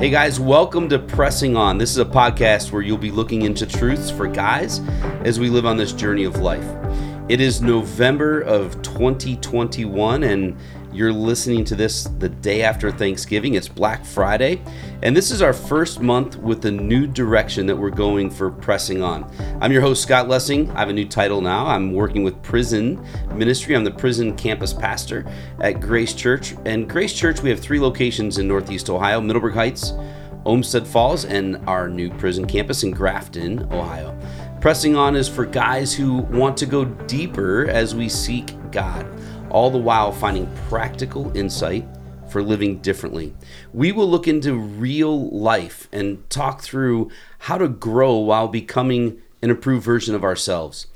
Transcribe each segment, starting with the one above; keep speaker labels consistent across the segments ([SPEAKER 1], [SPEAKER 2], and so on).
[SPEAKER 1] Hey guys, welcome to Pressing On. This is a podcast where you'll be looking into truths for guys as we live on this journey of life. It is November of 2021, and you're listening to this the day after Thanksgiving. It's Black Friday, and this is our first month with a new direction that we're going for Pressing On. I'm your host, Scott Lessing. I have a new title now. I'm working with Prison Ministry. I'm the prison campus pastor at Grace Church. And Grace Church, we have three locations in Northeast Ohio Middleburg Heights, Olmsted Falls, and our new prison campus in Grafton, Ohio. Pressing on is for guys who want to go deeper as we seek God, all the while finding practical insight for living differently. We will look into real life and talk through how to grow while becoming an improved version of ourselves.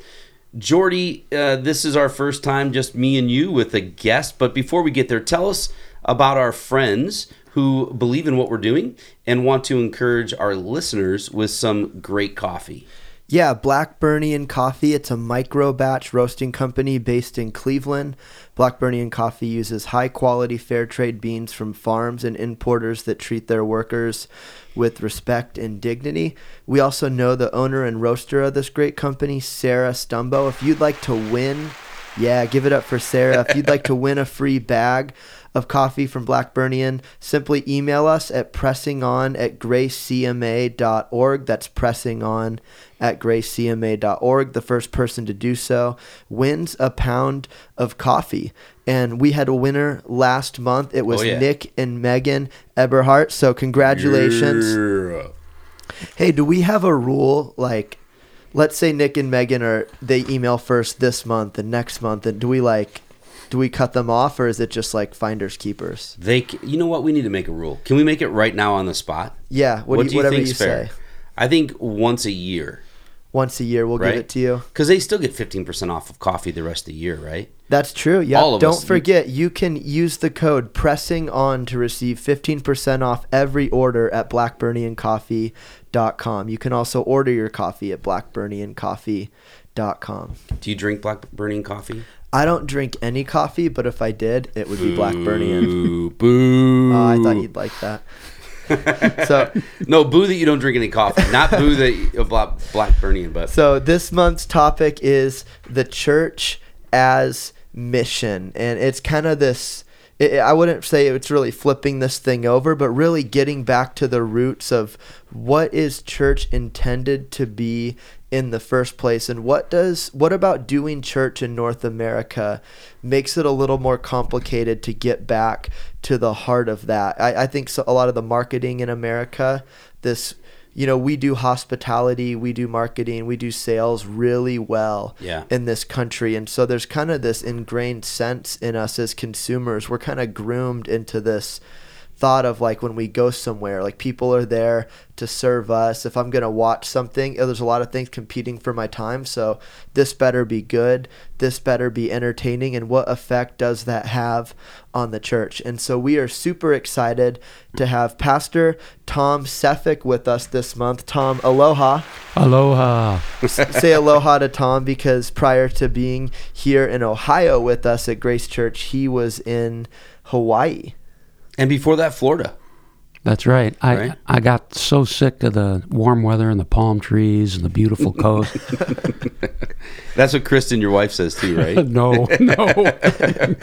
[SPEAKER 1] Jordy, uh, this is our first time, just me and you with a guest. But before we get there, tell us about our friends who believe in what we're doing and want to encourage our listeners with some great coffee.
[SPEAKER 2] Yeah, Blackburnian Coffee. It's a micro batch roasting company based in Cleveland. Blackburnian Coffee uses high quality fair trade beans from farms and importers that treat their workers with respect and dignity. We also know the owner and roaster of this great company, Sarah Stumbo. If you'd like to win, yeah, give it up for Sarah. If you'd like to win a free bag of coffee from Blackburnian, simply email us at pressingon at gracecma.org. That's pressingon at gracecma.org. The first person to do so wins a pound of coffee. And we had a winner last month. It was
[SPEAKER 1] Oh, yeah.
[SPEAKER 2] Nick and Megan Eberhart. So congratulations.
[SPEAKER 1] Yeah.
[SPEAKER 2] Hey, do we have a rule like let's say Nick and Megan are they email first this month and next month and do we like do we cut them off or is it just like finders keepers?
[SPEAKER 1] They, you know what? We need to make a rule. Can we make it right now on the spot?
[SPEAKER 2] Yeah, what, do you, whatever you
[SPEAKER 1] fair?
[SPEAKER 2] say.
[SPEAKER 1] I think once a year,
[SPEAKER 2] Once a year we'll
[SPEAKER 1] right?
[SPEAKER 2] give it to you.
[SPEAKER 1] because they still get fifteen percent off of coffee the rest of the year, right?
[SPEAKER 2] That's true. Yeah.
[SPEAKER 1] All of
[SPEAKER 2] Don't
[SPEAKER 1] us.
[SPEAKER 2] forget you can use the code pressing on to receive 15% off every order at blackburniancoffee.com. You can also order your coffee at blackburniancoffee.com.
[SPEAKER 1] Do you drink Blackburnian coffee?
[SPEAKER 2] I don't drink any coffee, but if I did, it would be Blackburnian.
[SPEAKER 1] Boo, boo.
[SPEAKER 2] Oh, I thought you'd like that. so,
[SPEAKER 1] no, boo that you don't drink any coffee. Not boo that you, uh, black Blackburnian, but
[SPEAKER 2] so this month's topic is the church as mission, and it's kind of this. It, I wouldn't say it's really flipping this thing over, but really getting back to the roots of what is church intended to be in the first place, and what does what about doing church in North America makes it a little more complicated to get back to the heart of that. I, I think so, a lot of the marketing in America, this you know, we do hospitality, we do marketing, we do sales really well
[SPEAKER 1] Yeah.
[SPEAKER 2] in this country. And so there's kind of this ingrained sense in us as consumers. We're kind of groomed into this thought of like when we go somewhere, like people are there to serve us. If I'm going to watch something, there's a lot of things competing for my time. So this better be good. This better be entertaining. And what effect does that have on the church? And so we are super excited to have Pastor Tom Sefik with us this month. Tom, aloha.
[SPEAKER 3] Aloha.
[SPEAKER 2] Say aloha to Tom because prior to being here in Ohio with us at Grace Church, he was in Hawaii.
[SPEAKER 1] And before that, Florida.
[SPEAKER 3] That's right. I
[SPEAKER 1] Right?
[SPEAKER 3] I got so sick of the warm weather and the palm trees and the beautiful coast.
[SPEAKER 1] That's what Kristen, your wife, says too, right?
[SPEAKER 3] no, no.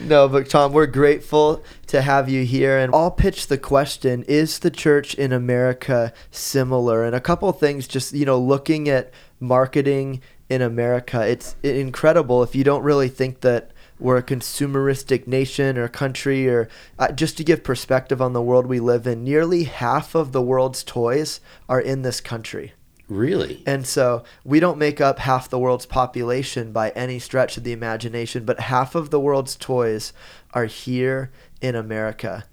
[SPEAKER 2] No, but Tom, we're grateful to have you here. And I'll pitch the question Is the church in America similar? And a couple things, just, you know, looking at marketing in America, it's incredible if you don't really think that we're a consumeristic nation or country, or uh, just to give perspective on the world we live in, nearly half of the world's toys are in this country.
[SPEAKER 1] really?
[SPEAKER 2] And so we don't make up half the world's population by any stretch of the imagination, but half of the world's toys are here in America.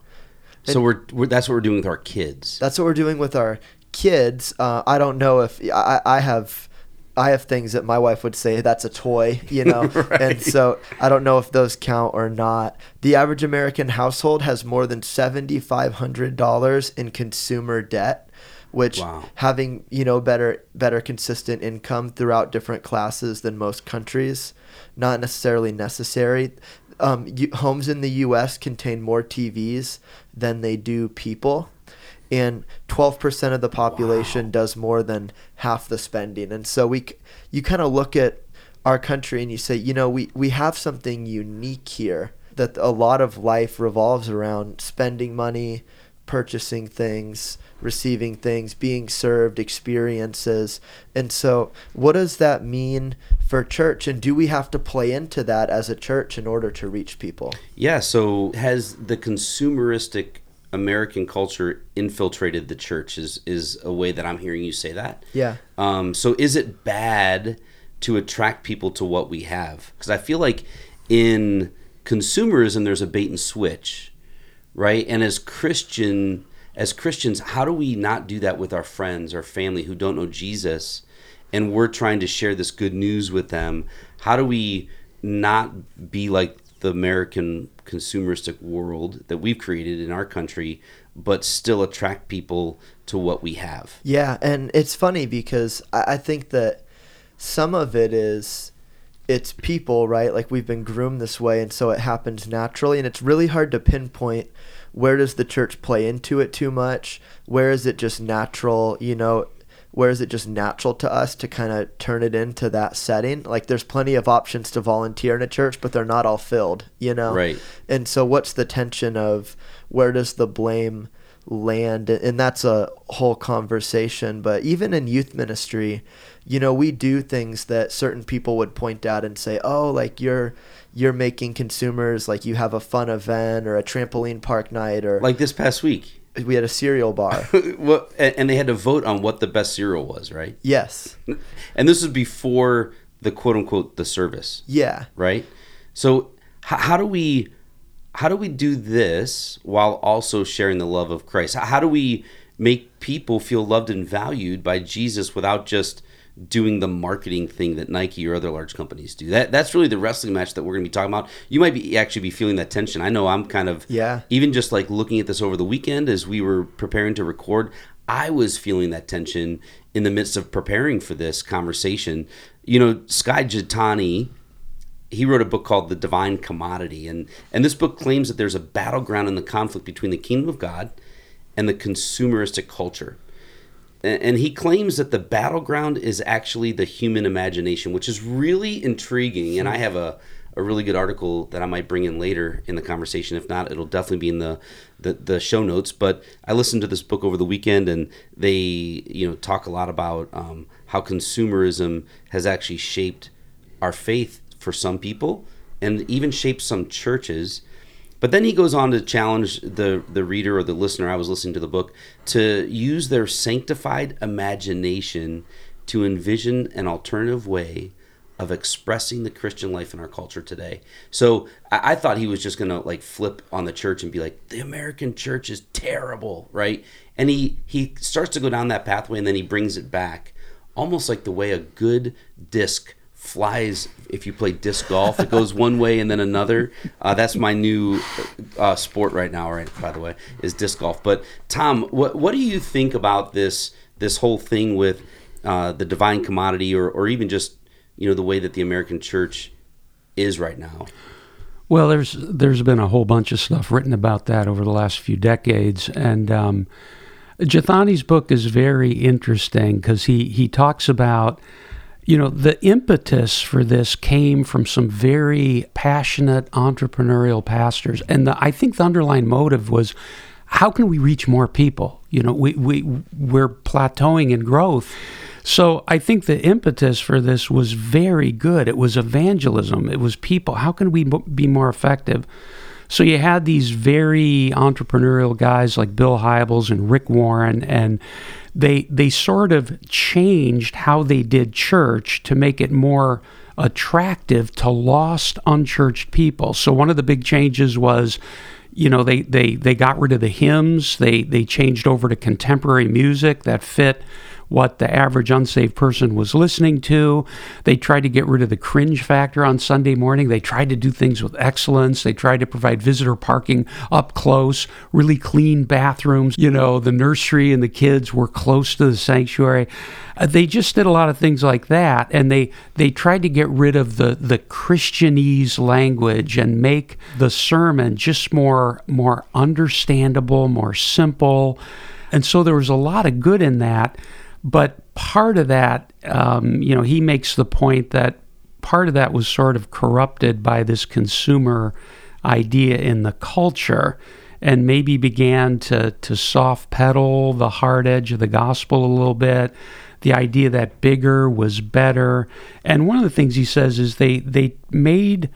[SPEAKER 1] So we're, we're that's what we're doing with our kids.
[SPEAKER 2] That's what we're doing with our kids. Uh, I don't know if I, I have. I have things that my wife would say that's a toy, you know,
[SPEAKER 1] Right.
[SPEAKER 2] and so I don't know if those count or not. The average American household has more than seventy five hundred dollars in consumer debt, which
[SPEAKER 1] Wow.
[SPEAKER 2] having you know better better consistent income throughout different classes than most countries not necessarily necessary um, you, homes in the us contain more tvs than they do people and 12% of the population does more than half the spending. And so we you kind of look at our country and you say, you know, we, we have something unique here that a lot of life revolves around spending money, purchasing things, receiving things, being served, experiences. And so, what does that mean for church? And do we have to play into that as a church in order to reach people?
[SPEAKER 1] Yeah, so has the consumeristic American culture infiltrated the church is is a way that I'm hearing you say that.
[SPEAKER 2] Yeah.
[SPEAKER 1] Um, so is it bad to attract people to what we have? Because I feel like in consumerism there's a bait and switch, right? And as Christian as Christians, how do we not do that with our friends or family who don't know Jesus and we're trying to share this good news with them? How do we not be like the American consumeristic world that we've created in our country, but still attract people to what we have?
[SPEAKER 2] Yeah, and it's funny because I, think that some of it is it's people, right? Like we've been groomed this way, and so it happens naturally, and it's really hard to pinpoint where does the church play into it too much? Where is it just natural? You know, where is it just natural to us to kind of turn it into that setting? Like there's plenty of options to volunteer in a church, but they're not all filled, you know?
[SPEAKER 1] Right.
[SPEAKER 2] And so what's the tension of where does the blame land? And that's a whole conversation. But even in youth ministry, you know, we do things that certain people would point out and say, "Oh, like you're you're making consumers like you have a fun event or a trampoline park night or
[SPEAKER 1] Like this past week.
[SPEAKER 2] We had a cereal bar."
[SPEAKER 1] well, and and they had to vote on what the best cereal was, right?
[SPEAKER 2] yes.
[SPEAKER 1] And this was before the quote unquote the service,
[SPEAKER 2] Yeah.
[SPEAKER 1] right? So h- how do we how do we do this while also sharing the love of Christ? How do we make people feel loved and valued by Jesus without just doing the marketing thing that Nike or other large companies do? That that's really the wrestling match that we're going to be talking about. You might be actually be feeling that tension. I know I'm kind of
[SPEAKER 2] Yeah.
[SPEAKER 1] even just like looking at this over the weekend as we were preparing to record, I was feeling that tension in the midst of preparing for this conversation. You know, Skye Jethani, he wrote a book called The Divine Commodity, and and this book claims that there's a battleground in the conflict between the kingdom of God and the consumeristic culture. And he claims that the battleground is actually the human imagination, which is really intriguing. And I have a, a really good article that I might bring in later in the conversation. If not, it'll definitely be in the, the, the show notes. But I listened to this book over the weekend, and they you know talk a lot about um, how consumerism has actually shaped our faith for some people, and even shaped some churches. But then he goes on to challenge the the reader or the listener. I was listening to the book to use their sanctified imagination to envision an alternative way of expressing the Christian life in our culture today. So I, I thought he was just gonna like flip on the church and be like, the American church is terrible, right? And he he starts to go down that pathway and then he brings it back, almost like the way a good disc flies if you play disc golf. It goes one way and then another. Uh, that's my new uh, sport right now right by the way is disc golf. But tom what, what do you think about this this whole thing with uh, the divine commodity or, or even just you know the way that the american church is right now?
[SPEAKER 3] Well, there's there's been a whole bunch of stuff written about that over the last few decades, and um, Jethani's book is very interesting because he he talks about, you know, the impetus for this came from some very passionate entrepreneurial pastors, and the, I think the underlying motive was, how can we reach more people? You know, we we we're plateauing in growth. So I think the impetus for this was very good. It was evangelism. It was people. How can we be more effective? So you had these very entrepreneurial guys like Bill Hybels and Rick Warren, and they they sort of changed how they did church to make it more attractive to lost, unchurched people. So one of the big changes was you know they they they got rid of the hymns they they changed over to contemporary music that fit what the average unsaved person was listening to. They tried to get rid of the cringe factor on sunday morning. They tried to do things with excellence. They tried to provide visitor parking up close really clean bathrooms. You know the nursery and the kids were close to the sanctuary. Uh, they just did a lot of things like that and they they tried to get rid of the the christianese language and make the sermon just more more understandable more simple. And so there was a lot of good in that. But part of that, um, you know, he makes the point that part of that was sort of corrupted by this consumer idea in the culture and maybe began to, to soft pedal the hard edge of the gospel a little bit. The idea that bigger was better. And one of the things he says is they, they made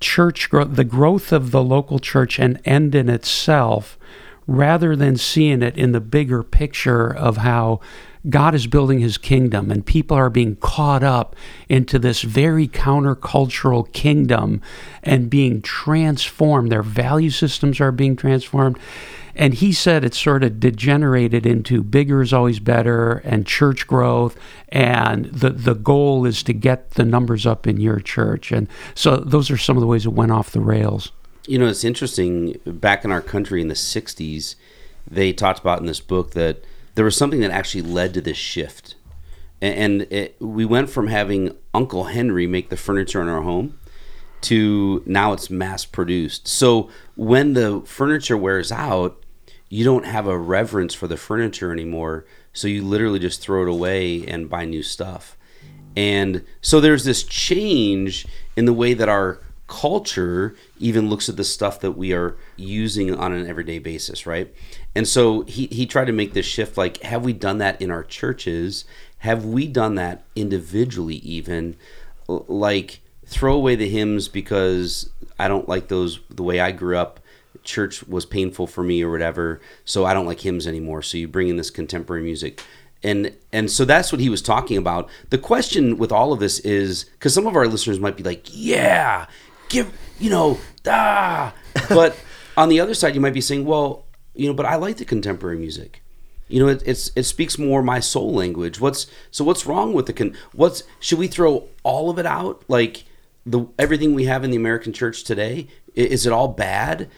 [SPEAKER 3] church growth, the growth of the local church, an end in itself rather than seeing it in the bigger picture of how God is building his kingdom and people are being caught up into this very countercultural kingdom and being transformed. Their value systems are being transformed. And he said it sort of degenerated into bigger is always better and church growth. And the, the goal is to get the numbers up in your church. And so those are some of the ways it went off the rails.
[SPEAKER 1] You know, it's interesting. Back in our country in the 60s, they talked about in this book that there was something that actually led to this shift. And it, we went from having Uncle Henry make the furniture in our home to now it's mass produced. So when the furniture wears out, you don't have a reverence for the furniture anymore. So you literally just throw it away and buy new stuff. And so there's this change in the way that our culture even looks at the stuff that we are using on an everyday basis, right? And so he, he tried to make this shift like, have we done that in our churches? Have we done that individually, even? Like, throw away the hymns because I don't like those the way I grew up. Church was painful for me or whatever, so I don't like hymns anymore. So you bring in this contemporary music and and so that's what he was talking about the question with all of this is because some of our listeners might be like yeah give you know ah but on the other side you might be saying well you know but i like the contemporary music. You know it, it's it speaks more my soul language. What's so what's wrong with the con what's should we throw all of it out? Like the everything we have in the american church today is it all bad?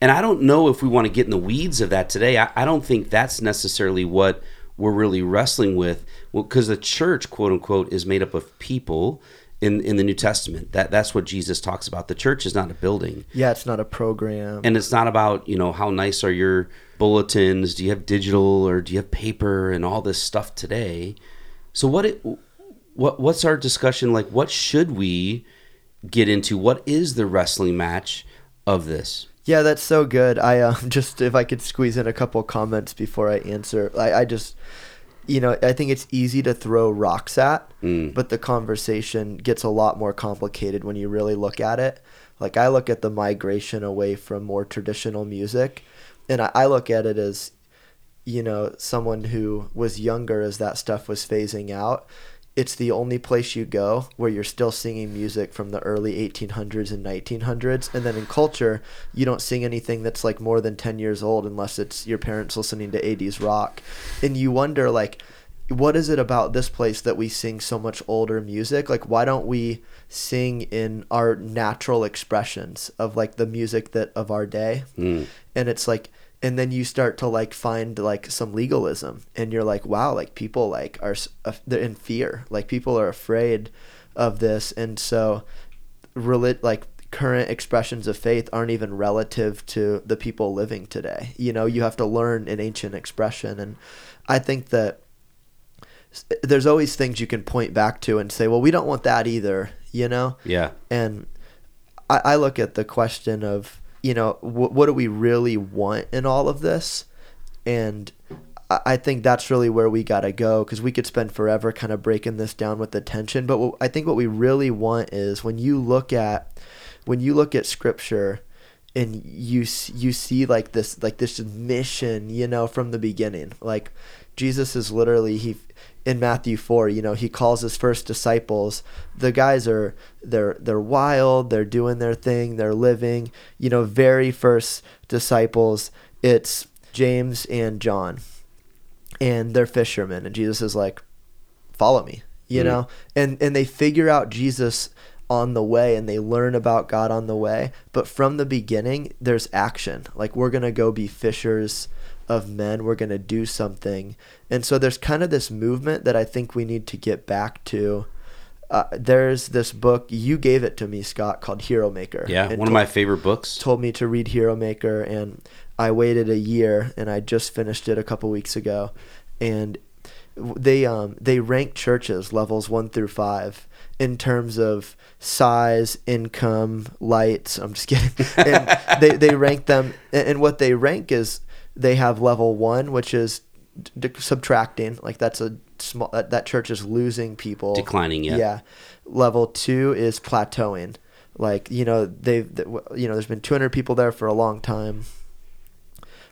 [SPEAKER 1] And i don't know if we want to get in the weeds of that today. I, I don't think that's necessarily what we're really wrestling with. Well because the church quote unquote is made up of people in in the New Testament. That that's what Jesus talks about. The church is not a building.
[SPEAKER 2] Yeah, it's not a program.
[SPEAKER 1] And it's not about, you know, how nice are your bulletins? Do you have digital or do you have paper and all this stuff today? So what it what what's our discussion like what should we get into? What is the wrestling match of this?
[SPEAKER 2] Yeah, that's so good. I um, just if I could squeeze in a couple comments before I answer. I, I just you know, I think it's easy to throw rocks at, mm. but the conversation gets a lot more complicated when you really look at it. Like I look at the migration away from more traditional music, and I, I look at it as, you know, someone who was younger as that stuff was phasing out it's the only place you go where you're still singing music from the early 1800s and 1900s and then in culture you don't sing anything that's like more than 10 years old unless it's your parents listening to 80s rock. And you wonder like what is it about this place that we sing so much older music? Like why don't we sing in our natural expressions of like the music that of our day? Mm. and it's like and then you start to like find like some legalism and you're like wow like people like are they're in fear. Like people are afraid of this. And so relig- like current expressions of faith aren't even relative to the people living today. You know you have to learn an ancient expression and i think that there's always things you can point back to and say well we don't want that either you know?
[SPEAKER 1] Yeah.
[SPEAKER 2] And i, I look at the question of you know, wh- what do we really want in all of this? And I, think that's really where we got to go because we could spend forever kind of breaking this down with the tension. But what, I think what we really want is when you look at when you look at scripture and you you see like this like this mission you know from the beginning like jesus is literally he in Matthew 4, you know, he calls his first disciples. The guys are they're they're wild, they're doing their thing, they're living. You know, very first disciples, it's James and John. And they're fishermen and Jesus is like, "Follow me." You mm know? And and they figure out Jesus on the way and they learn about God on the way, but from the beginning there's action. Like we're going to go be fishers of men. We're going to do something. And so there's kind of this movement that I think we need to get back to uh, there's this book you gave it to me, Scott, called Hero Maker.
[SPEAKER 1] Yeah, one of my favorite books.
[SPEAKER 2] told me to read Hero Maker, and I waited a year, and I just finished it a couple weeks ago, and they um they rank churches levels one through five in terms of size, income, lights. I'm just kidding. and they they rank them, and, what they rank is they have level one, which is d- subtracting, like that's a small that, that church is losing people,
[SPEAKER 1] Declining, yeah.
[SPEAKER 2] yeah. Level two is plateauing. Like you know they've th- you know there's been 200 people there for a long time.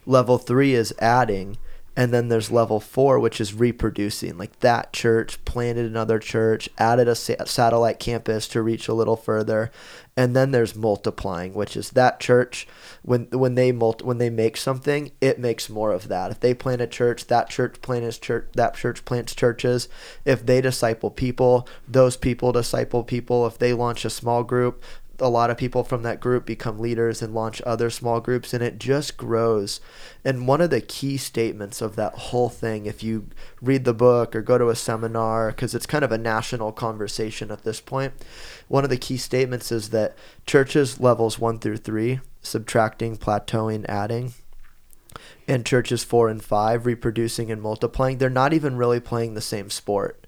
[SPEAKER 2] Level three is adding, and then there's level four, which is reproducing. Like that church planted another church, added a sa- satellite campus to reach a little further, and then there's multiplying, which is that church when when they multi- when they make something, it makes more of that. If they plant a church, that church plants church, that church plants churches. If they disciple people, those people disciple people. If they launch a small group, a lot of people from that group become leaders and launch other small groups and it just grows. And one of the key statements of that whole thing if you read the book or go to a seminar because it's kind of a national conversation at this point one of the key statements is that churches levels 1 through 3 subtracting plateauing adding and churches 4 and 5 reproducing and multiplying they're not even really playing the same sport.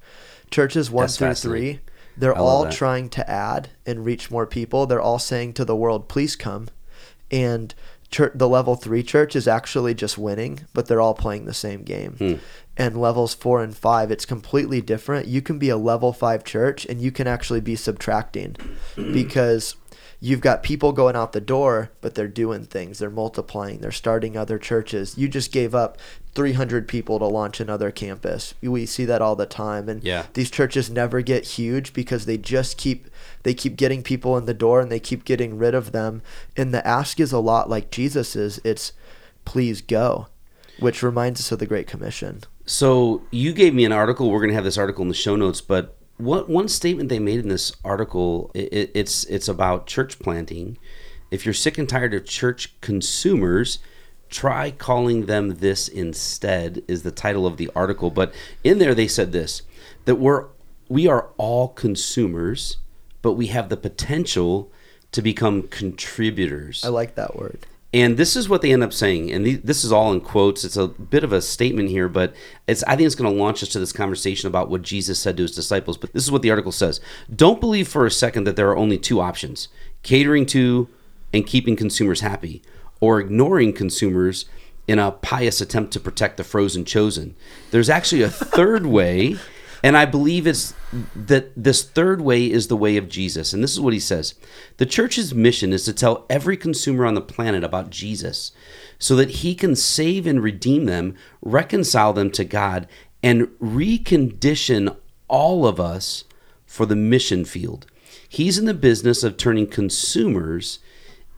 [SPEAKER 2] Churches 1
[SPEAKER 1] That's
[SPEAKER 2] through 3 they're all
[SPEAKER 1] that.
[SPEAKER 2] trying to add and reach more people. They're all saying to the world, please come. And church, the level three church is actually just winning, but they're all playing the same game.
[SPEAKER 1] Hmm.
[SPEAKER 2] And levels four and five, it's completely different. You can be a level five church and you can actually be subtracting because you've got people going out the door, but they're doing things. They're multiplying. They're starting other churches. You just gave up 300 people to launch another campus. We see that all the time. And
[SPEAKER 1] Yeah.
[SPEAKER 2] these churches never get huge because they just keep they keep getting people in the door and they keep getting rid of them. And the ask is a lot like Jesus's. It's please go, which reminds us of the Great Commission.
[SPEAKER 1] So you gave me an article. We're going to have this article in the show notes, but what one statement they made in this article? It, it's it's about church planting. If you're sick and tired of church consumers, try calling them this instead. Is the title of the article. But in there they said this that we're we are all consumers, but we have the potential to become contributors.
[SPEAKER 2] I like that word.
[SPEAKER 1] And this is what they end up saying, and the, this is all in quotes. It's a bit of a statement here, but it's I think it's going to launch us to this conversation about what Jesus said to his disciples. But this is what the article says: Don't believe for a second that there are only two options: catering to and keeping consumers happy, or ignoring consumers in a pious attempt to protect the frozen chosen. There's actually a third way, and I believe it's that this third way is the way of Jesus. And this is what he says The church's mission is to tell every consumer on the planet about Jesus so that he can save and redeem them, reconcile them to God, and recondition all of us for the mission field. He's in the business of turning consumers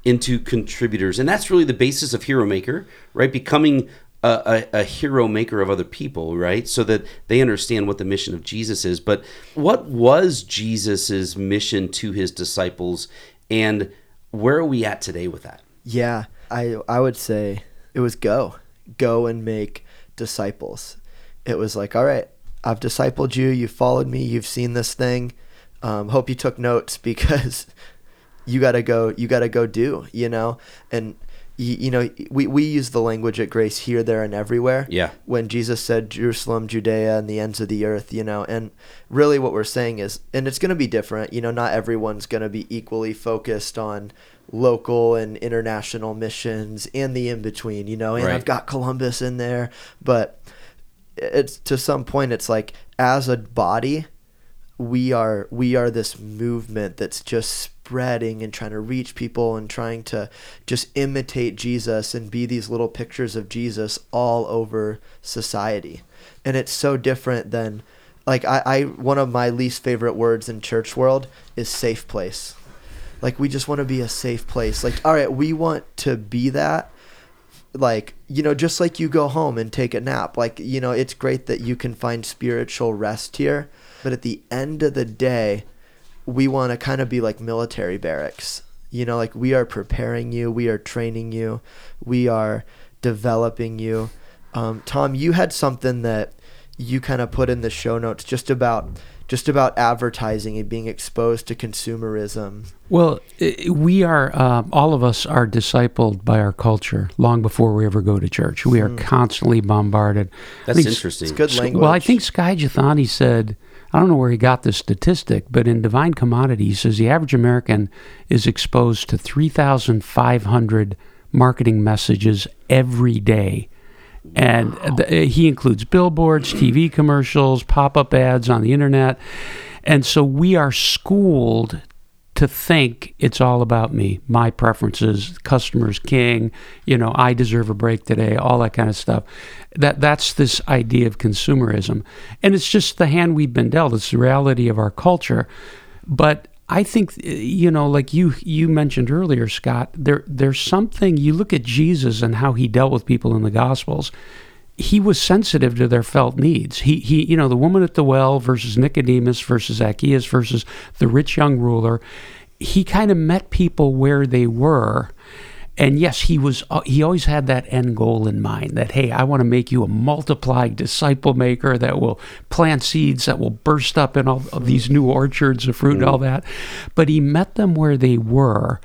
[SPEAKER 1] into contributors. And that's really the basis of Hero Maker, right? Becoming a, a, a hero maker of other people, right? So that they understand what the mission of Jesus is. But what was Jesus's mission to his disciples, and where are we at today with that?
[SPEAKER 2] Yeah, I I would say it was go, go and make disciples. It was like, all right, I've discipled you. You followed me. You've seen this thing. Um, hope you took notes because you gotta go. You gotta go do. You know, and you, you know we we use the language at Grace here, there, and everywhere.
[SPEAKER 1] Yeah.
[SPEAKER 2] When Jesus said Jerusalem, Judea, and the ends of the earth, you know, and really what we're saying is, and it's gonna be different. You know, not everyone's gonna be equally focused on local and international missions and the in between. You know, and
[SPEAKER 1] Right.
[SPEAKER 2] I've got Columbus in there, but it's to some point it's like as a body we are we are this movement that's just spreading and trying to reach people and trying to just imitate Jesus and be these little pictures of Jesus all over society. And it's so different than like I, I one of my least favorite words in church world is safe place. Like we just want to be a safe place. Like all right, we want to be that like you know just like you go home and take a nap like you know it's great that you can find spiritual rest here but at the end of the day we want to kind of be like military barracks you know like we are preparing you we are training you we are developing you um, tom you had something that you kind of put in the show notes just about just about advertising and being exposed to consumerism.
[SPEAKER 3] Well, we are, uh, all of us are discipled by our culture long before we ever go to church. We are constantly bombarded.
[SPEAKER 1] That's interesting.
[SPEAKER 2] It's good language.
[SPEAKER 3] Well, I think Skye Jethani said, I don't know where he got this statistic, but in Divine Commodity, he says the average American is exposed to 3,500 marketing messages every day. And th- eh, he includes billboards, TV commercials, pop up ads on the internet. And so we are schooled to think it's all about me, my preferences, customers king, you know, I deserve a break today, all that kind of stuff. That that's this idea of consumerism. And it's just the hand we've been dealt. It's the reality of our culture. But I think you know, like you you mentioned earlier, Scott, there there's something you look at Jesus and how he dealt with people in the gospels he was sensitive to their felt needs. He, he, you know, the woman at the well versus Nicodemus versus Zacchaeus versus the rich young ruler. He kind of met people where they were, and yes, he was. uh, He always had that end goal in mind. That hey, I want to make you a multiplied disciple maker that will plant seeds that will burst up in all of these new orchards of fruit and all that. But he met them where they were.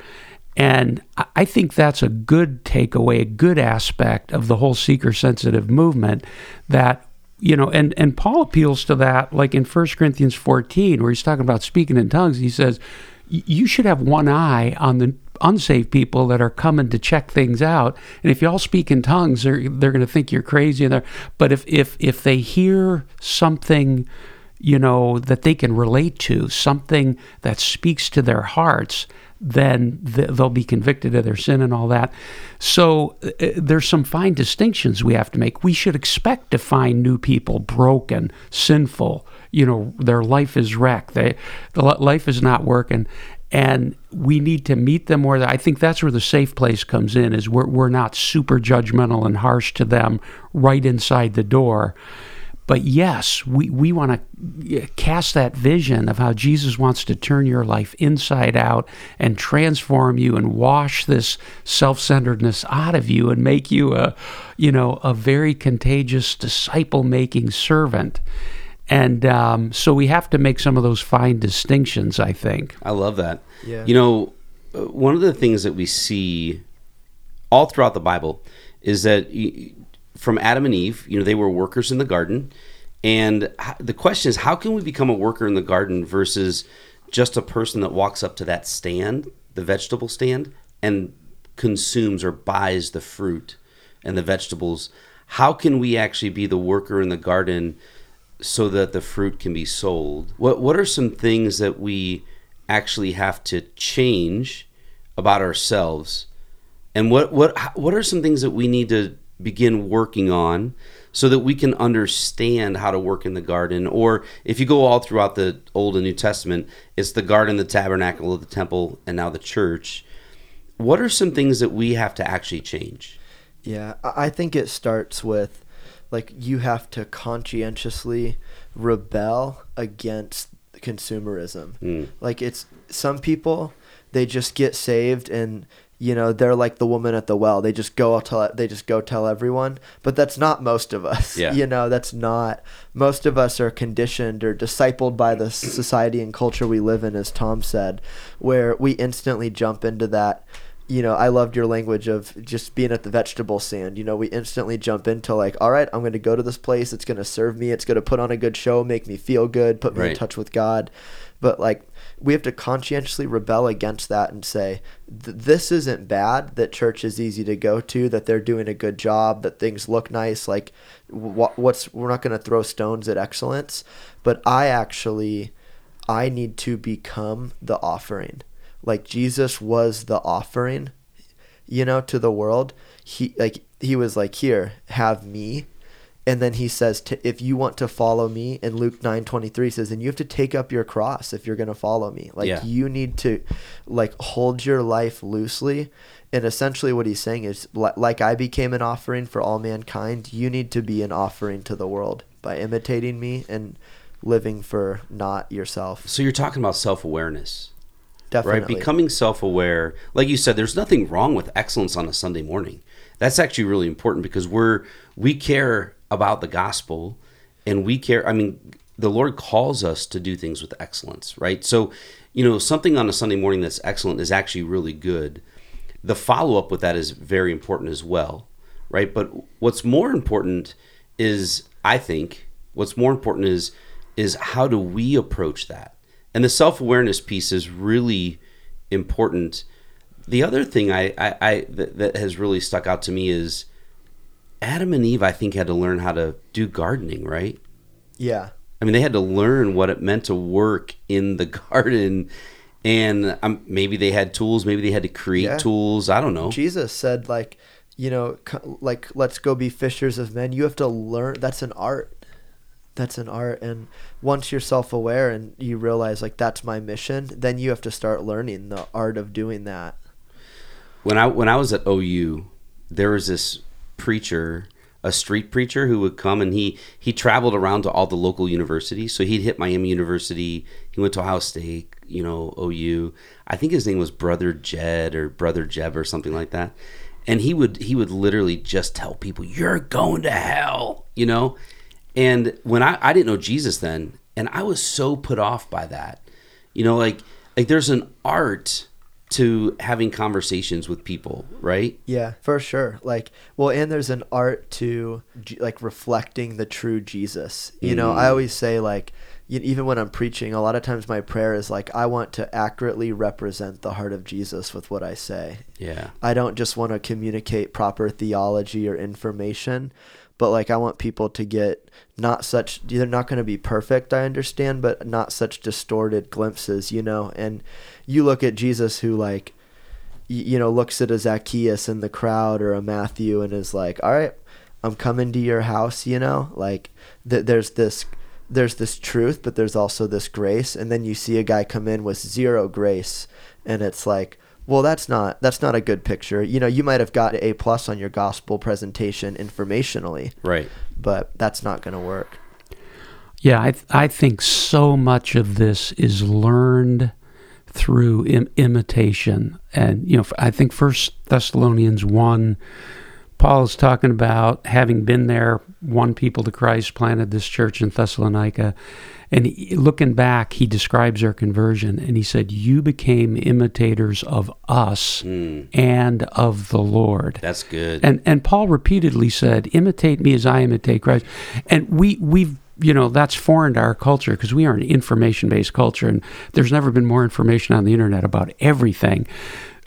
[SPEAKER 3] And I- think that's a good takeaway, a good aspect of the whole seeker sensitive movement that you know, and, and Paul appeals to that like in 1 Corinthians 14, where he's talking about speaking in tongues. He says, You should have one eye on the unsaved people that are coming to check things out. And if you all speak in tongues, they're, they're going to think you're crazy. And but if, if, if they hear something, you know, that they can relate to, something that speaks to their hearts, then they'll be convicted of their sin and all that. So uh, there's some fine distinctions we have to make. We should expect to find new people broken, sinful. You know, their life is wrecked. They, the life is not working, and we need to meet them where. I think that's where the safe place comes in. Is we're we're not super judgmental and harsh to them right inside the door. But yes, we, we want to cast that vision of how Jesus wants to turn your life inside out and transform you and wash this self-centeredness out of you and make you a you know a very contagious disciple-making servant. And um, so we have to make some of those fine distinctions. I think.
[SPEAKER 1] I love that.
[SPEAKER 2] Yeah.
[SPEAKER 1] You know, uh, one of the things that we see all throughout the Bible is that y- from Adam and Eve, you know, they were workers in the garden. And the question is, how can we become a worker in the garden versus just a person that walks up to that stand, the vegetable stand, and consumes or buys the fruit and the vegetables? How can we actually be the worker in the garden so that the fruit can be sold? What What are some things that we actually have to change about ourselves? And what what what are some things that we need to begin working on so that we can understand how to work in the garden? Or if you go all throughout the Old and New Testament, it's the garden, the tabernacle, of the temple, and now the church. What are some things that we have to actually change?
[SPEAKER 2] Yeah, I I think it starts with like you have to conscientiously rebel against consumerism. Hmm. Like it's some people they just get saved and you know they're like the woman at the well. They just go tell they just go tell everyone, but that's not most of us.
[SPEAKER 1] Yeah.
[SPEAKER 2] You know, that's not most of us are conditioned or discipled by the society and culture we live in as Tom said, where we instantly jump into that you know, I loved your language of just being at the vegetable stand. You know, we instantly jump into like, all right, I'm going to go to this place. It's going to serve me. It's going to put on a good show, make me feel good, put me in touch with God. But like, we have to conscientiously rebel against that and say, this isn't bad. That church is easy to go to. That they're doing a good job. That things look nice. Like, wh- what's we're not going to throw stones at excellence. But I actually, I need to become the offering like Jesus was the offering, you know, to the world. He like he was like, "Here, have me." And then he says, "If you want to follow me," in Luke nine twenty three says, "And you have to take up your cross if you're going to follow me. Like
[SPEAKER 1] Yeah.
[SPEAKER 2] you need to, like, hold your life loosely." And essentially, what he's saying is, like I became an offering for all mankind, you need to be an offering to the world by imitating me and living for not yourself.
[SPEAKER 1] So you're talking about self awareness.
[SPEAKER 2] Definitely.
[SPEAKER 1] right becoming self-aware like you said there's nothing wrong with excellence on a sunday morning that's actually really important because we're we care about the gospel and we care i mean the Lord calls us to do things with excellence, right? So, you know, something on a Sunday morning that's excellent is actually really good. The follow up with that is very important as well, right? But what's more important is, I think, what's more important is is how do we approach that? And the self awareness piece is really important. The other thing I, I, I that, that has really stuck out to me is Adam and Eve. I think had to learn how to do gardening, right?
[SPEAKER 2] Yeah.
[SPEAKER 1] I mean, they had to learn what it meant to work in the garden, and um, maybe they had tools. Maybe they had to create
[SPEAKER 2] Yeah.
[SPEAKER 1] tools. I don't know.
[SPEAKER 2] Jesus said like, you know, like let's go be fishers of men. You have to learn. That's an art. That's an art, and once you're self-aware and you realize like that's my mission, then you have to start learning the art of doing that.
[SPEAKER 1] when I when I was at OU, there was this preacher, a street preacher who would come and he he traveled around to all the local universities. So he'd hit Miami University. He went to Ohio State, you know, OU. I think his name was Brother Jed or Brother Jeb or something like that. And he would he would literally just tell people, "You're going to hell," you know. And when I I didn't know Jesus then, and I was so put off by that, you know, like like there's an art to having conversations with people, right?
[SPEAKER 2] Yeah, for sure. Like, well, and there's an art to like reflecting the true Jesus. You know, I mm. always say like, even when I'm preaching, a lot of times my prayer is like, I want to accurately represent the heart of Jesus with what I say.
[SPEAKER 1] Yeah.
[SPEAKER 2] I don't just want to communicate proper theology or information, but like I want people to get not such they're not going to be perfect, I understand, but not such distorted glimpses, you know. And you look at Jesus who like you know looks at a Zacchaeus in the crowd or a Matthew and is like, "All right, I'm coming to your house," you know? Like th- there's this there's this truth, but there's also this grace, and then you see a guy come in with zero grace and it's like well that's not that's not a good picture you know you might have got a plus on your gospel presentation informationally
[SPEAKER 1] Right.
[SPEAKER 2] but that's not going to work
[SPEAKER 3] Yeah, I, th- I think so much of this is learned through Im- imitation. And, you know, I think First Thessalonians 1, Paul is talking about having been there, won people to Christ, planted this church in Thessalonica. And he, looking back, he describes their conversion and he said, You became imitators of us hmm. and of the Lord.
[SPEAKER 1] That's good.
[SPEAKER 3] And and Paul repeatedly said, "Imitate me as I imitate Christ." And we we've you know that's foreign to our culture because we are an information-based culture, and there's never been more information on the internet about everything.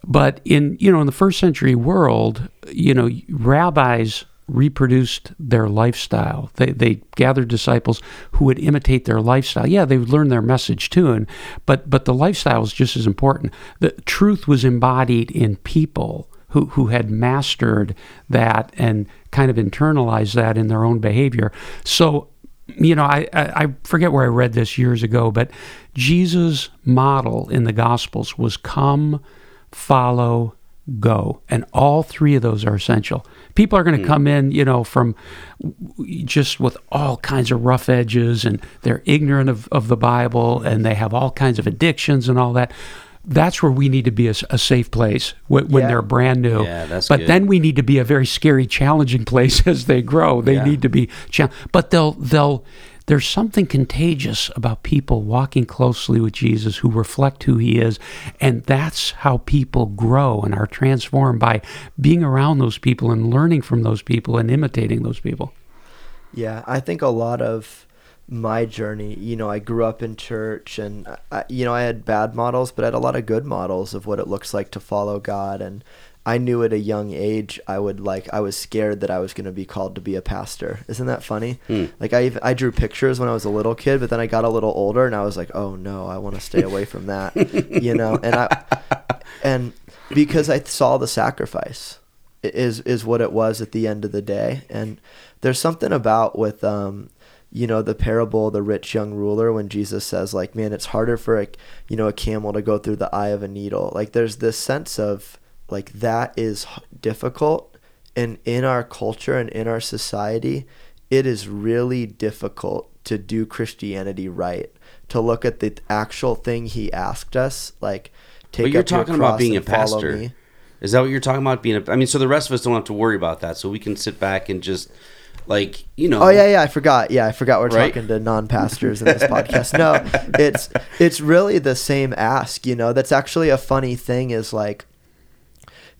[SPEAKER 3] But in you know in the first century world, you know rabbis reproduced their lifestyle. They they gathered disciples who would imitate their lifestyle. Yeah, they would learn their message too, and but but the lifestyle was just as important. The truth was embodied in people who who had mastered that and kind of internalized that in their own behavior. So you know, I, I I forget where I read this years ago, but Jesus' model in the Gospels was come, follow, go. And all three of those are essential. People are going to hmm. come in, you know, from just with all kinds of rough edges and they're ignorant of, of the Bible and they have all kinds of addictions and all that. That's where we need to be a safe place when, when
[SPEAKER 2] Yeah.
[SPEAKER 3] they're brand new.
[SPEAKER 1] Yeah, that's
[SPEAKER 3] but
[SPEAKER 1] good.
[SPEAKER 3] then we need to be a very scary, challenging place as they grow. They
[SPEAKER 1] Yeah.
[SPEAKER 3] need to be, but they'll they'll. There's something contagious about people walking closely with Jesus who reflect who he is, and that's how people grow and are transformed by being around those people and learning from those people and imitating those people.
[SPEAKER 2] Yeah, I think a lot of my journey, you know, I grew up in church and, I, you know, I had bad models, but I had a lot of good models of what it looks like to follow God. And I knew at a young age, I would like, I was scared that I was going to be called to be a pastor. Isn't that funny? Like, I, I drew pictures when I was a little kid, but then I got a little older and I was like, oh no, I want to stay away from that, you know? And I, and because I saw the sacrifice is is what it was at the end of the day and there's something about with um you know the parable of the rich young ruler when Jesus says like man it's harder for a you know a camel to go through the eye of a needle like there's this sense of like that is difficult and in our culture and in our society it is really difficult to do Christianity right to look at the actual thing he asked us like take
[SPEAKER 1] but you're
[SPEAKER 2] up your
[SPEAKER 1] talking about being a pastor.
[SPEAKER 2] me.
[SPEAKER 1] Is that what you're talking about? Being a, I mean, so the rest of us don't have to worry about that. So we can sit back and just like you know
[SPEAKER 2] Oh yeah, yeah. I forgot. Yeah, I forgot we're
[SPEAKER 1] Right?
[SPEAKER 2] talking to non-pastors in this podcast. No, it's it's really the same ask. You know, that's actually a funny thing. Is like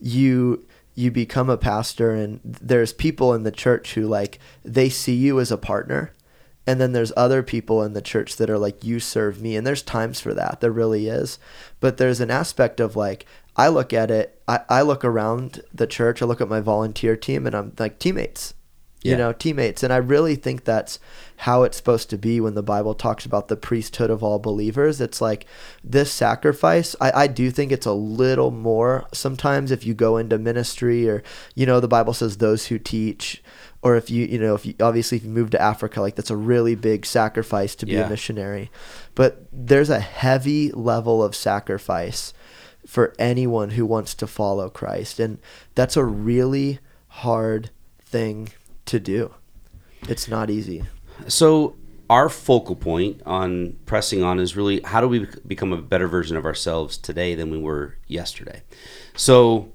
[SPEAKER 2] you you become a pastor, and there's people in the church who like they see you as a partner, and then there's other people in the church that are like you serve me, and there's times for that. There really is, but there's an aspect of like I look at it. I, I look around the church. I look at my volunteer team, and I'm like teammates you
[SPEAKER 1] Yeah.
[SPEAKER 2] know, teammates. And I really think that's how it's supposed to be when the Bible talks about the priesthood of all believers. It's like this sacrifice. I, I do think it's a little more sometimes if you go into ministry or, you know, the Bible says those who teach. Or if you, you know, if you obviously if you move to Africa, like that's a really big sacrifice to be
[SPEAKER 1] Yeah.
[SPEAKER 2] a missionary. But there's a heavy level of sacrifice for anyone who wants to follow Christ. And that's a really hard thing to do. It's not easy.
[SPEAKER 1] So our focal point on pressing on is really how do we become a better version of ourselves today than we were yesterday. So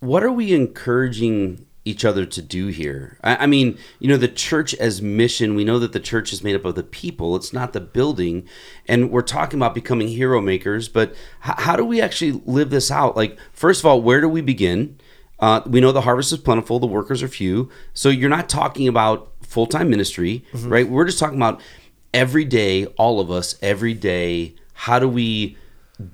[SPEAKER 1] what are we encouraging each other to do here? I, I mean, you know, the church as mission, we know that the church is made up of the people, it's not the building. And we're talking about becoming hero makers, but h- how do we actually live this out? Like, first of all, where do we begin? Uh, we know the harvest is plentiful, the workers are few. So you're not talking about full time ministry, right? We're just talking about every day, all of us, every day. How do we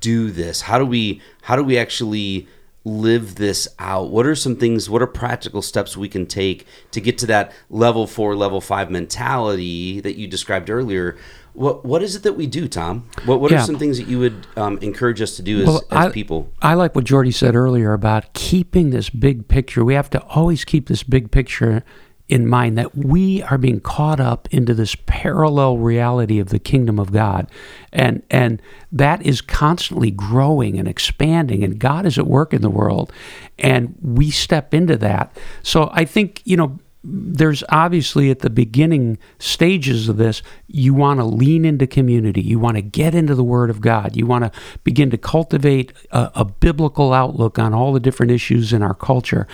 [SPEAKER 1] do this? How do we how do we actually live this out? What are some things? What are practical steps we can take to get to that level four, level five mentality that you described earlier? What what is it that we do, Tom? What what
[SPEAKER 3] Yeah.
[SPEAKER 1] are some things that you would um, encourage us to do as,
[SPEAKER 3] Well,
[SPEAKER 1] as
[SPEAKER 3] I,
[SPEAKER 1] people?
[SPEAKER 3] I like what Jordy said earlier about keeping this big picture. We have to always keep this big picture in mind that we are being caught up into this parallel reality of the kingdom of God. And and that is constantly growing and expanding and God is at work in the world and we step into that. So I think, you know, there's obviously at the beginning stages of this, you want to lean into community. You want to get into the Word of God. You want to begin to cultivate a, a biblical outlook on all the different issues in our culture.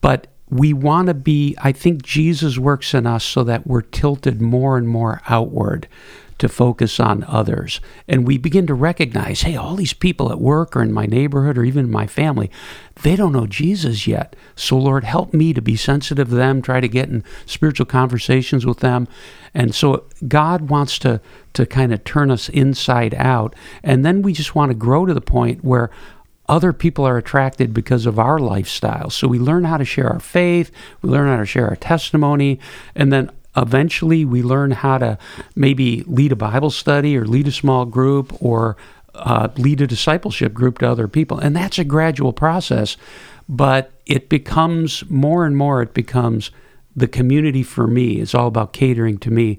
[SPEAKER 3] But we want to be, I think Jesus works in us so that we're tilted more and more outward to focus on others. And we begin to recognize hey, all these people at work or in my neighborhood or even in my family, they don't know Jesus yet. So, Lord, help me to be sensitive to them, try to get in spiritual conversations with them. And so, God wants to, to kind of turn us inside out. And then we just want to grow to the point where other people are attracted because of our lifestyle. So we learn how to share our faith, we learn how to share our testimony, and then eventually we learn how to maybe lead a Bible study or lead a small group or uh, lead a discipleship group to other people. And that's a gradual process, but it becomes more and more, it becomes the community for me. It's all about catering to me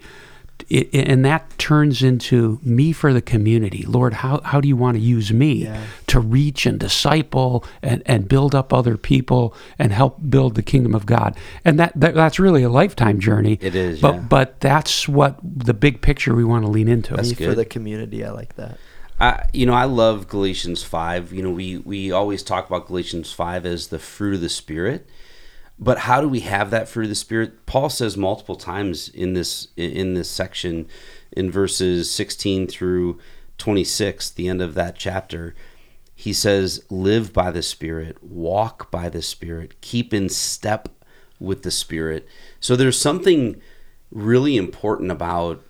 [SPEAKER 3] it, and that turns into me for the community. Lord, how, how do you want to use me
[SPEAKER 2] Yeah.
[SPEAKER 3] to reach and disciple and, and build up other people and help build the kingdom of God? And that, that that's really a lifetime journey.
[SPEAKER 1] It is,
[SPEAKER 3] but
[SPEAKER 1] yeah.
[SPEAKER 3] but that's what the big picture we want to lean into.
[SPEAKER 1] That's
[SPEAKER 2] Me for the community. I like that.
[SPEAKER 1] I, you know, I love Galatians five. You know, we we always talk about Galatians five as the fruit of the spirit, but how do we have that fruit of the spirit? Paul says multiple times in this in this section, in verses sixteen through twenty six, the end of that chapter. He says, "Live by the Spirit, walk by the Spirit, keep in step with the Spirit." So there's something really important about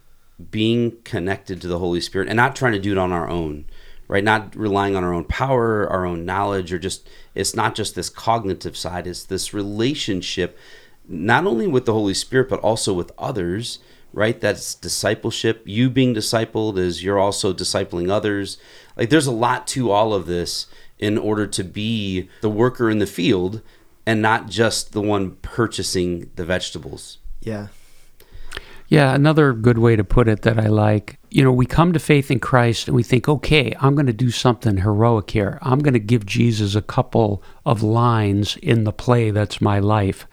[SPEAKER 1] being connected to the Holy Spirit and not trying to do it on our own, right? Not relying on our own power, our own knowledge, or just, it's not just this cognitive side, it's this relationship, not only with the Holy Spirit, but also with others, right? That's discipleship. You being discipled is you're also discipling others. Like there's a lot to all of this in order to be the worker in the field and not just the one purchasing the vegetables.
[SPEAKER 2] Yeah.
[SPEAKER 3] Yeah, another good way to put it that I like, you know, we come to faith in Christ and we think, okay, I'm going to do something heroic here. I'm going to give Jesus a couple of lines in the play that's my life.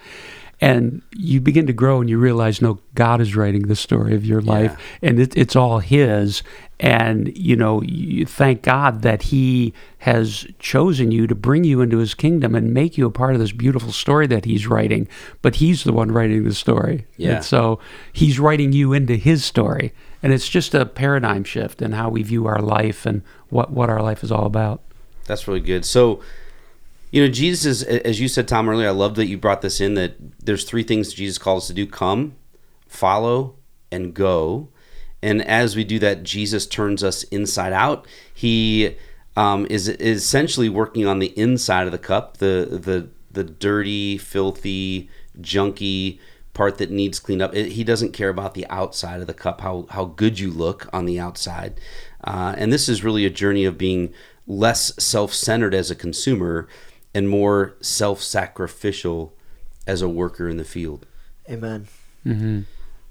[SPEAKER 3] And you begin to grow and you realize no god is writing the story of your life. And it, it's all his. And you know you thank god that he has chosen you to bring you into his kingdom and make you a part of this beautiful story that he's writing. But he's the one writing the story.
[SPEAKER 1] Yeah.
[SPEAKER 3] and so he's writing you into his story. And it's just a paradigm shift in how we view our life and what what our life is all about.
[SPEAKER 1] That's really good. So, you know, Jesus is, as you said, Tom, earlier, I love that you brought this in that there's three things Jesus calls us to do come, follow, and go. And as we do that, Jesus turns us inside out. He um, is, is essentially working on the inside of the cup, the, the, the dirty, filthy, junky part that needs cleaned up. It, he doesn't care about the outside of the cup, how, how good you look on the outside. Uh, and this is really a journey of being less self centered as a consumer and more self sacrificial as a worker in the field.
[SPEAKER 2] Amen.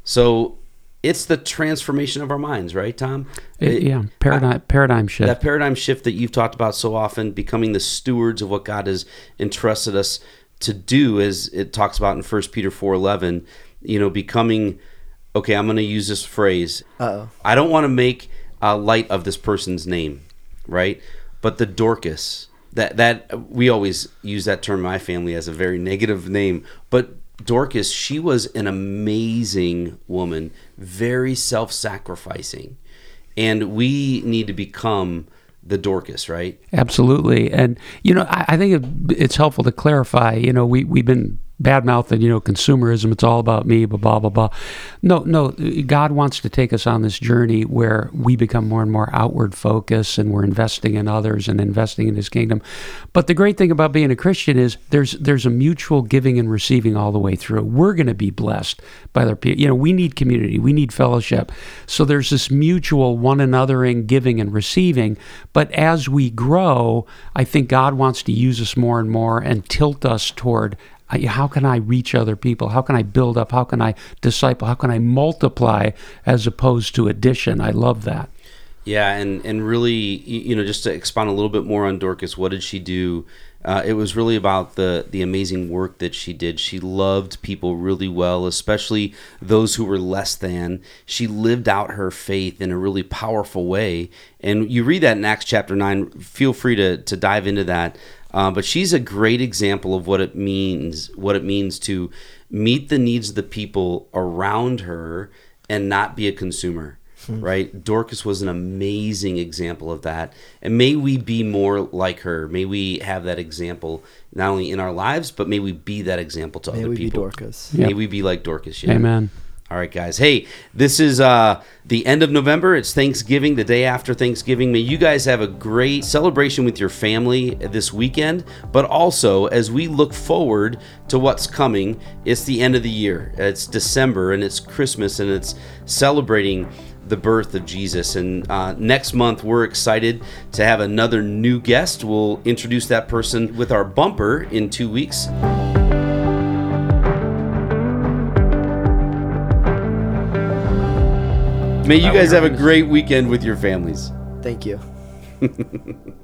[SPEAKER 1] So it's the transformation of our minds, right, Tom?
[SPEAKER 3] It- yeah paradigm paradigm shift
[SPEAKER 1] That paradigm shift that you've talked about so often, becoming the stewards of what God has entrusted us to do, as it talks about in First Peter four eleven. You know, becoming. Okay, I'm going to use this phrase.
[SPEAKER 2] Uh-oh.
[SPEAKER 1] I don't want to make uh, light of this person's name, right? But the Dorcas that that we always use that term my family as a very negative name, but Dorcas, she was an amazing woman, very self-sacrificing, and we need to become the Dorcas, right?
[SPEAKER 3] Absolutely, and you know, I, I think it, it's helpful to clarify. You know, we we've been bad mouthing. You know, consumerism. It's all about me. Blah blah blah blah. No, no. God wants to take us on this journey where we become more and more outward focused, and we're investing in others and investing in His kingdom. But the great thing about being a Christian is there's there's a mutual giving and receiving all the way through. We're going to be blessed by other people. You know, we need community. We need fellowship. So there's this mutual one anothering, giving and receiving. But as we grow, I think God wants to use us more and more and tilt us toward how can I reach other people? How can I build up? How can I disciple? How can I multiply as opposed to addition? I love that.
[SPEAKER 1] Yeah, and and really, you know, just to expound a little bit more on Dorcas, what did she do? Uh, it was really about the the amazing work that she did. She loved people really well, especially those who were less than. She lived out her faith in a really powerful way, and you read that in Acts chapter nine. Feel free to to dive into that. Uh, but she's a great example of what it means what it means to meet the needs of the people around her and not be a consumer right? Dorcas was an amazing example of that. And may we be more like her. May we have that example not only in our lives, but may we be that example to
[SPEAKER 2] May
[SPEAKER 1] other
[SPEAKER 2] we be
[SPEAKER 1] people.
[SPEAKER 2] Dorcas.
[SPEAKER 1] May we be like Dorcas. Yeah.
[SPEAKER 3] Amen.
[SPEAKER 1] All right, guys. Hey, this is uh, the end of November. It's Thanksgiving, the day after Thanksgiving. May you guys have a great celebration with your family this weekend. But also, as we look forward to what's coming, it's the end of the year. It's December and it's Christmas and it's celebrating the birth of Jesus. And uh, next month, we're excited to have another new guest. We'll introduce that person with our bumper in two weeks. May you guys have a great weekend with your families.
[SPEAKER 2] Thank you.